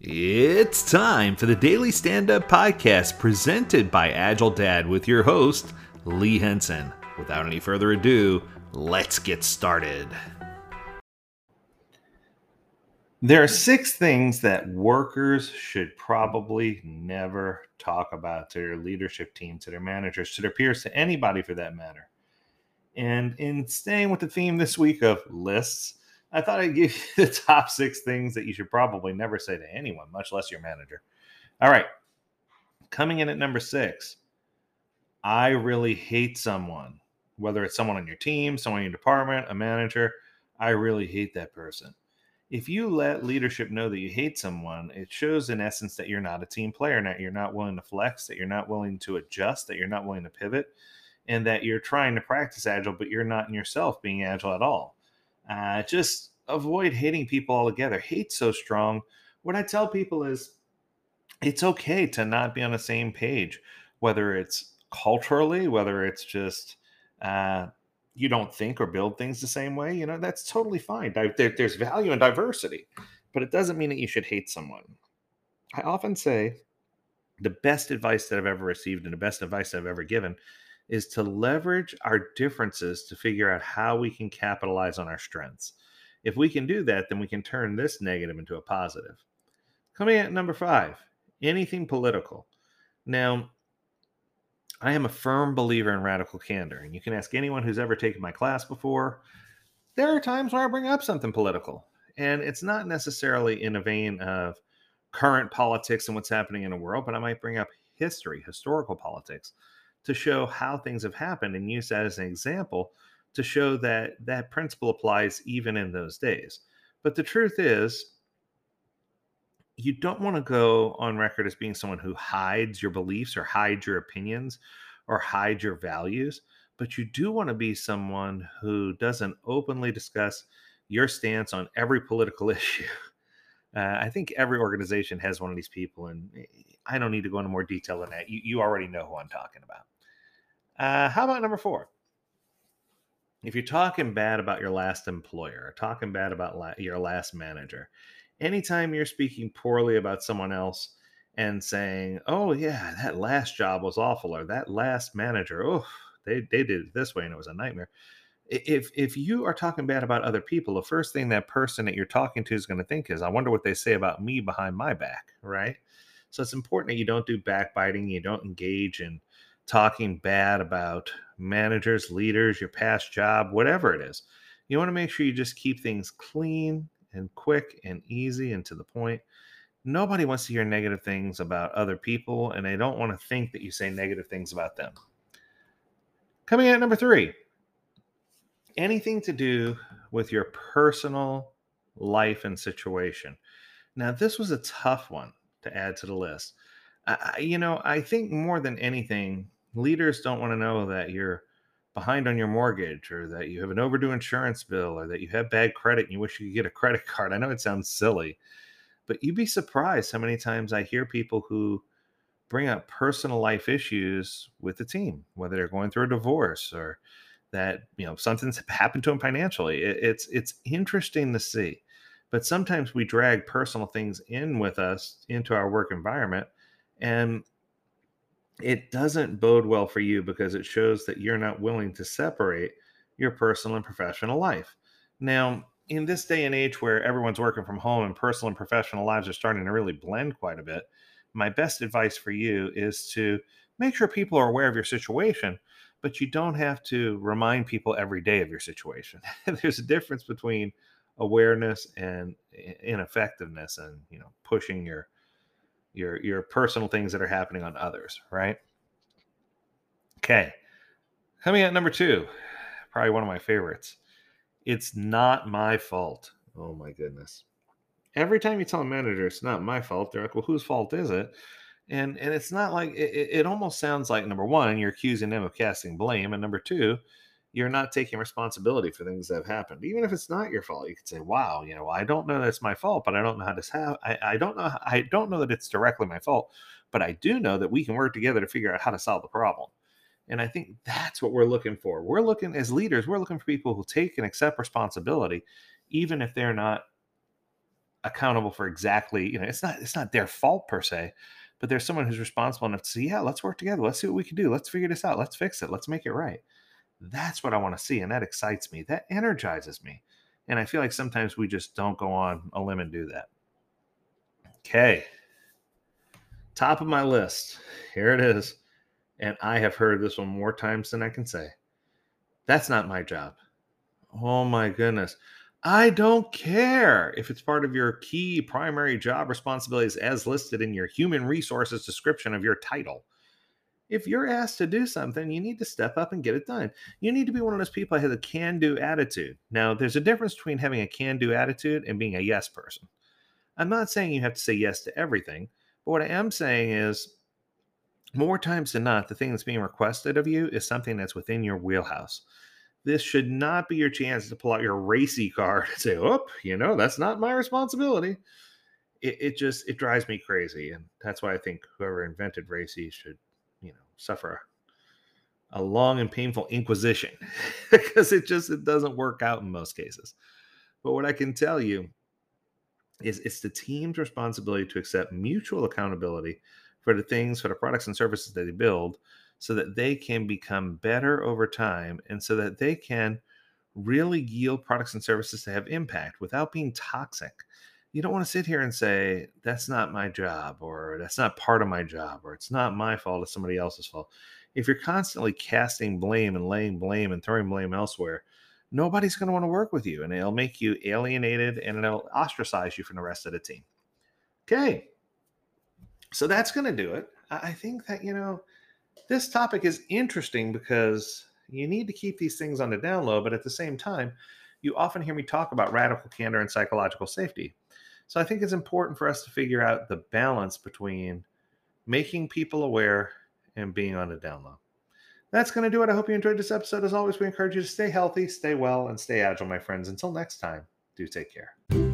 It's time for the Daily Stand Up Podcast presented by Agile Dad with your host, Lee Henson. Without any further ado, let's get started. There are six things that workers should probably never talk about to their leadership team, to their managers, to their peers, to anybody for that matter. And in staying with the theme this week of lists, I thought I'd give you the top six things that you should probably never say to anyone, much less your manager. All right. Coming in at number six, I really hate someone, whether it's someone on your team, someone in your department, a manager. I really hate that person. If you let leadership know that you hate someone, it shows in essence that you're not a team player, that you're not willing to flex, that you're not willing to adjust, that you're not willing to pivot, and that you're trying to practice agile, but you're not in yourself being agile at all. Uh, just avoid hating people altogether. Hate so strong. What I tell people is it's okay to not be on the same page, whether it's culturally, whether it's just uh, you don't think or build things the same way. You know, that's totally fine. There, there's value in diversity, but it doesn't mean that you should hate someone. I often say the best advice that I've ever received and the best advice I've ever given is to leverage our differences to figure out how we can capitalize on our strengths. If we can do that, then we can turn this negative into a positive. Coming at number five, anything political. Now, I am a firm believer in radical candor, and you can ask anyone who's ever taken my class before. There are times where I bring up something political, and it's not necessarily in a vein of current politics and what's happening in the world, but I might bring up history, historical politics, to show how things have happened and use that as an example to show that that principle applies even in those days. But the truth is, you don't want to go on record as being someone who hides your beliefs or hides your opinions or hides your values, but you do want to be someone who doesn't openly discuss your stance on every political issue. Uh, I think every organization has one of these people, and eh, I don't need to go into more detail than that. You, you already know who I'm talking about. Uh, how about number four? If you're talking bad about your last employer, or talking bad about la- your last manager, anytime you're speaking poorly about someone else and saying, "Oh yeah, that last job was awful," or "That last manager, oh, they they did it this way and it was a nightmare." If if you are talking bad about other people, the first thing that person that you're talking to is going to think is, "I wonder what they say about me behind my back," right? So it's important that you don't do backbiting, you don't engage in talking bad about managers, leaders, your past job, whatever it is. You want to make sure you just keep things clean and quick and easy and to the point. Nobody wants to hear negative things about other people, and they don't want to think that you say negative things about them. Coming at number three anything to do with your personal life and situation. Now, this was a tough one to add to the list. I, you know, I think more than anything, leaders don't want to know that you're behind on your mortgage or that you have an overdue insurance bill or that you have bad credit and you wish you could get a credit card. I know it sounds silly, but you'd be surprised how many times I hear people who bring up personal life issues with the team, whether they're going through a divorce or that you know something's happened to them financially. It, it's it's interesting to see, but sometimes we drag personal things in with us into our work environment, and it doesn't bode well for you because it shows that you're not willing to separate your personal and professional life. Now, in this day and age where everyone's working from home and personal and professional lives are starting to really blend quite a bit, my best advice for you is to make sure people are aware of your situation, but you don't have to remind people every day of your situation. There's a difference between awareness and ineffectiveness and, you know, pushing your your your personal things that are happening on others, right? Okay. Coming at number 2, probably one of my favorites. It's not my fault. Oh my goodness. Every time you tell a manager it's not my fault, they're like, "Well, whose fault is it?" And and it's not like it, it almost sounds like number one, you're accusing them of casting blame, and number two, you're not taking responsibility for things that have happened. Even if it's not your fault, you could say, "Wow, you know, I don't know that it's my fault, but I don't know how this have. I, I don't know. I don't know that it's directly my fault, but I do know that we can work together to figure out how to solve the problem." And I think that's what we're looking for. We're looking as leaders. We're looking for people who take and accept responsibility, even if they're not accountable for exactly, you know, it's not it's not their fault per se, but there's someone who's responsible enough to say, yeah, let's work together. Let's see what we can do. Let's figure this out. Let's fix it. Let's make it right. That's what I want to see. And that excites me. That energizes me. And I feel like sometimes we just don't go on a limb and do that. Okay. Top of my list. Here it is. And I have heard this one more times than I can say. That's not my job. Oh my goodness. I don't care if it's part of your key primary job responsibilities as listed in your human resources description of your title. If you're asked to do something, you need to step up and get it done. You need to be one of those people that has a can do attitude. Now, there's a difference between having a can do attitude and being a yes person. I'm not saying you have to say yes to everything, but what I am saying is more times than not, the thing that's being requested of you is something that's within your wheelhouse this should not be your chance to pull out your RACI card and say, "Oh, you know, that's not my responsibility." It, it just it drives me crazy, and that's why I think whoever invented RACI should, suffer a, long and painful inquisition because it just it doesn't work out in most cases. But what I can tell you is it's the team's responsibility to accept mutual accountability for the things, for the products and services that they build, so that they can become better over time and so that they can really yield products and services that have impact without being toxic. You don't want to sit here and say, that's not my job, or that's not part of my job, or it's not my fault, it's somebody else's fault. If you're constantly casting blame and laying blame and throwing blame elsewhere, nobody's going to want to work with you and it'll make you alienated and it'll ostracize you from the rest of the team. Okay. So that's going to do it. I think that, you know, this topic is interesting because you need to keep these things on the down low, but at the same time, you often hear me talk about radical candor and psychological safety. So I think it's important for us to figure out the balance between making people aware and being on a down low. That's going to do it. I hope you enjoyed this episode. As always, we encourage you to stay healthy, stay well, and stay agile, my friends. Until next time, do take care.